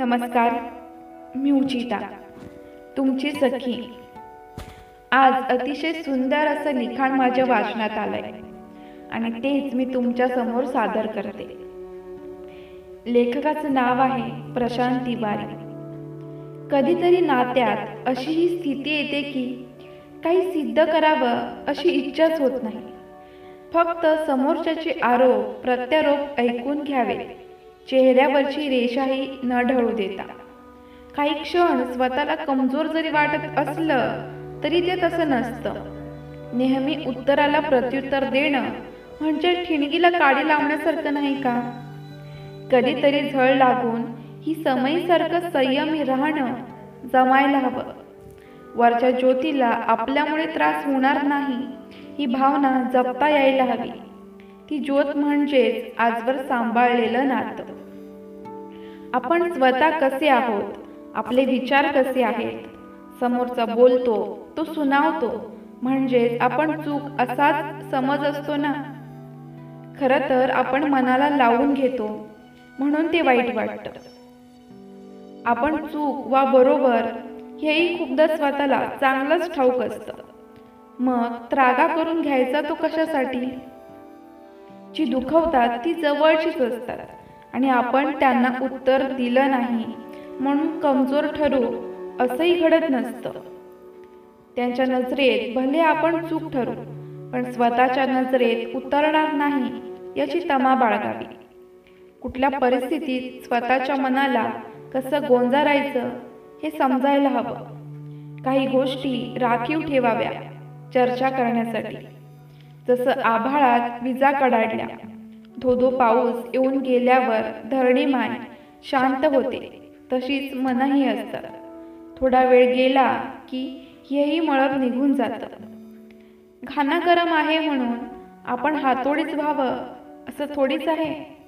नमस्कार मी उचिता. तुमची सखी. आज अतिशय सुंदर असं लिखाण माझ्या वाचनात आलंय आणि तेच मी तुमच्यासमोर सादर करते. लेखकाचं नाव आहे प्रशांत तिवारी. कधीतरी नात्यात अशी ही स्थिती येते की काही सिद्ध करावं अशी इच्छाच होत नाही. फक्त समोरच्याचे आरोप प्रत्यारोप ऐकून घ्यावेत. चेहऱ्यावरची रेषाही न ढळू देता. काही क्षण स्वतःला कमजोर जरी वाटत असलं तरी ते तसं नसतं. नेहमी उत्तराला प्रत्युत्तर देणं म्हणजे ठिणगीला काडी लावण्यासारखं नाही का? कधीतरी झळ लागून ही समयीसारखं संयमी राहणं जमायला हवं. वरच्या ज्योतीला आपल्यामुळे त्रास होणार नाही ही भावना जपता यायला हवी. ती ज्योत म्हणजेच आजवर सांभाळलेलं नातं. आपण स्वतः कसे आहोत? आपले विचार कसे आहेत? समोरचा बोलतो तो सुनावतो. म्हणजेच आपण चूक असाच समज असतो ना? खरं तर आपण मनाला लावून घेतो. म्हणून ते वाईट वाटतं. आपण चूक वा बरोबर हेही खूपदा स्वतःला चांगलंच ठाऊक असतं. मग त्रागा करून घ्यायचा तो कशासाठी? जी दुखवतात ती जवळचीच असतात. आणि आपण त्यांना उत्तर दिलं नाही. म्हणून कमजोर ठरू असंही घडत नसतं. त्यांच्या नजरेत भले आपण चूक ठरू पण स्वतःच्या नजरेत उतरणार नाही याची तमा बाळगावी. कुठल्या परिस्थितीत स्वतःच्या मनाला कसं गोंजारायचं हे समजायला हवं. काही गोष्टी राखीव ठेवाव्या चर्चा करण्यासाठी. जसं आभाळात विजा कडाडल्या. धोधो पाऊस येऊन गेल्यावर धरणीमान शांत होते. तशीच मनही असतात थोडा वेळ गेला की हेही मळब निघून जातं. घाना गरम आहे म्हणून आपण हातोडीच व्हावं असं थोडीच आहे.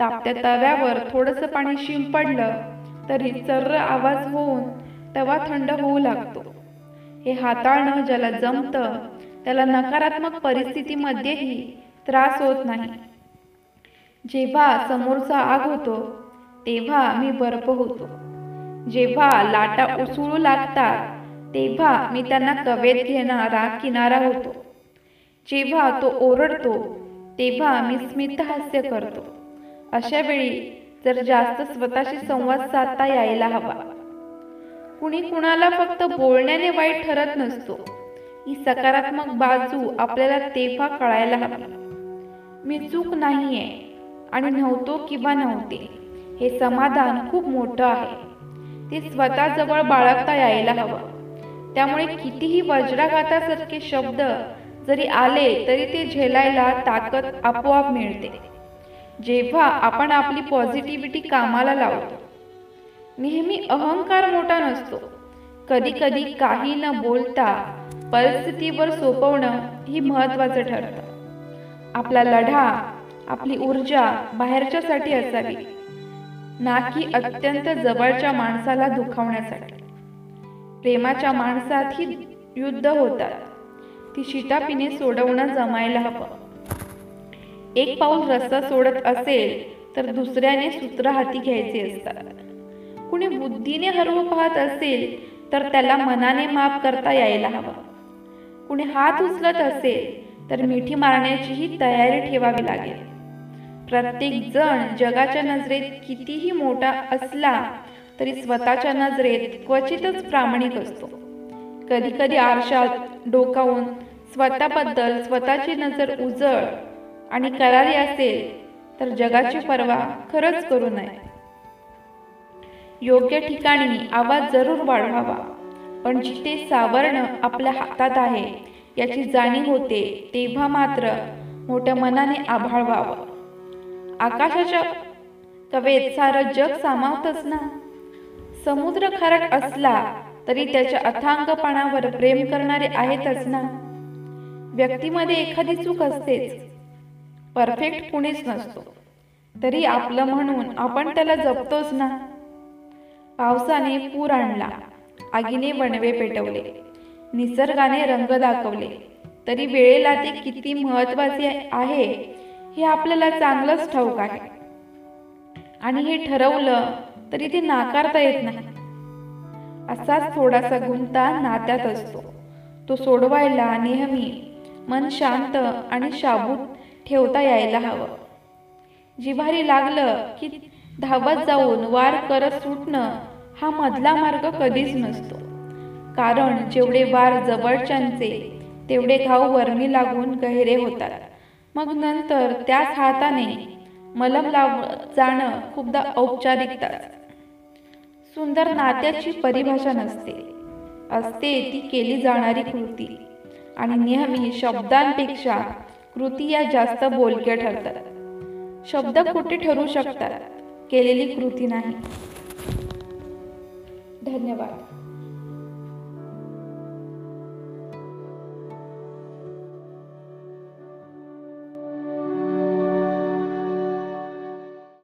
तापत्या तव्यावर थोडंसं पाणी शिंपडलं तरी चर्र आवाज होऊन तवा थंड होऊ लागतो. हे हाताळणं ज्याला जमतं त्याला नकारात्मक परिस्थितीमध्येही त्रास होत नाही. जेव्हा समोरचा आग होतो तेव्हा मी बर्फ होतो. जेव्हा लाटा उसळू लागतात तेव्हा मी त्यांना कवेत घेणारा किनारा होतो. जेव्हा तो ओरडतो तेव्हा मी स्मितहास्य करतो. अशा वेळी जर जास्त स्वतःशी संवाद साधता यायला हवा. कुणी कुणाला फक्त बोलण्याने वाईट ठरत नसतो. ही सकारात्मक बाजू आपल्याला तेव्हा कळायला हवी. मी चूक नाहीये. आणि नव्हतो किंवा नव्हते. हे समाधान खूप मोठं आहे. ते स्वतःजवळ बाळगता यायला हवं. त्यामुळे कितीही वज्राघातासारखे शब्द जरी आले तरी ते झेलायला ताकद आपोआप मिळते. जेव्हा आपण आपली पॉझिटिव्हिटी कामाला लावतो. नेहमी अहंकार मोठा नसतो. कधी कधी काही न बोलता परिस्थितीवर सोपवणं ही महत्वाचं ठरतं. आपला लढा आपली ऊर्जा बाहेरच्यासाठी असावी. ना की अत्यंत जवळच्या माणसाला दुखावण्यासाठी. प्रेमाच्या माणसात ही युद्ध होतात. ती शिटापिने सोडवणं जमायला हवं. एक पाऊल रस्ता सोडत असेल तर दुसऱ्याने सूत्र हाती घ्यायचे असतात. कुणी बुद्धीने हरवू पाहत असेल तर त्याला मनाने माफ करता यायला हवं. कुणी हात उचलत असेल तर मिठी मारण्याचीही तयारी ठेवावी लागेल. प्रत्येक जण जगाच्या नजरेत कितीही मोठा असला तरी स्वतःच्या नजरेत क्वचितच प्रामाणिक असतो. कधी कधी आरशात डोकावून स्वतःबद्दल स्वतःची नजर उजळ आणि करारी असेल तर जगाची पर्वा खरंच करू नये. योग्य ठिकाणी आवाज जरूर वाढवावा पण जिथे सावरणं आपल्या हातात आहे याची जाणीव होते तेव्हा मात्र मोठ्या मनाने आभाळ व्हावं. आकाशाच्या कवेत सारं जग सामावतच ना? समुद्र खारट असला तरी त्याच्या अथांगपणावर प्रेम करणारे आहेतच ना? व्यक्तीमध्ये एखादी चूक असतेच. परफेक्ट कुणीच नसतो. तरी आपलं म्हणून आपण त्याला जपतोच ना? पावसाने पूर आणला. आगीने वणवे पेटवले. निसर्गाने रंग दाखवले. तरी वेळेला ते किती महत्त्वाचे आहे हे आपल्याला चांगलंच ठाऊक आहे. आणि हे ठरवलं तरी ते नाकारता येत नाही. असाच थोडासा गुंता नात्यात असतो. तो सोडवायला नेहमी मन शांत आणि शाबूत ठेवता यायला हवं. जिव्हारी लागलं की धावत जाऊन वार करत सुटणं हा मधला मार्ग कधीच नसतो. कारण जेवढे वार जवळच्यांचे तेवढे घाव वर्मी लागून गहिरे होतात. मग नंतर त्याच हाताने मलम लाव जाणं खूपदा औपचारिकता सुंदर नात्याची परिभाषा नसते. असते ती केली जाणारी कृती. आणि नेहमी शब्दांपेक्षा कृती या जास्त बोलक्या ठरतात. शब्द कुठे ठरू शकतात? केलेली कृती नाही. धन्यवाद.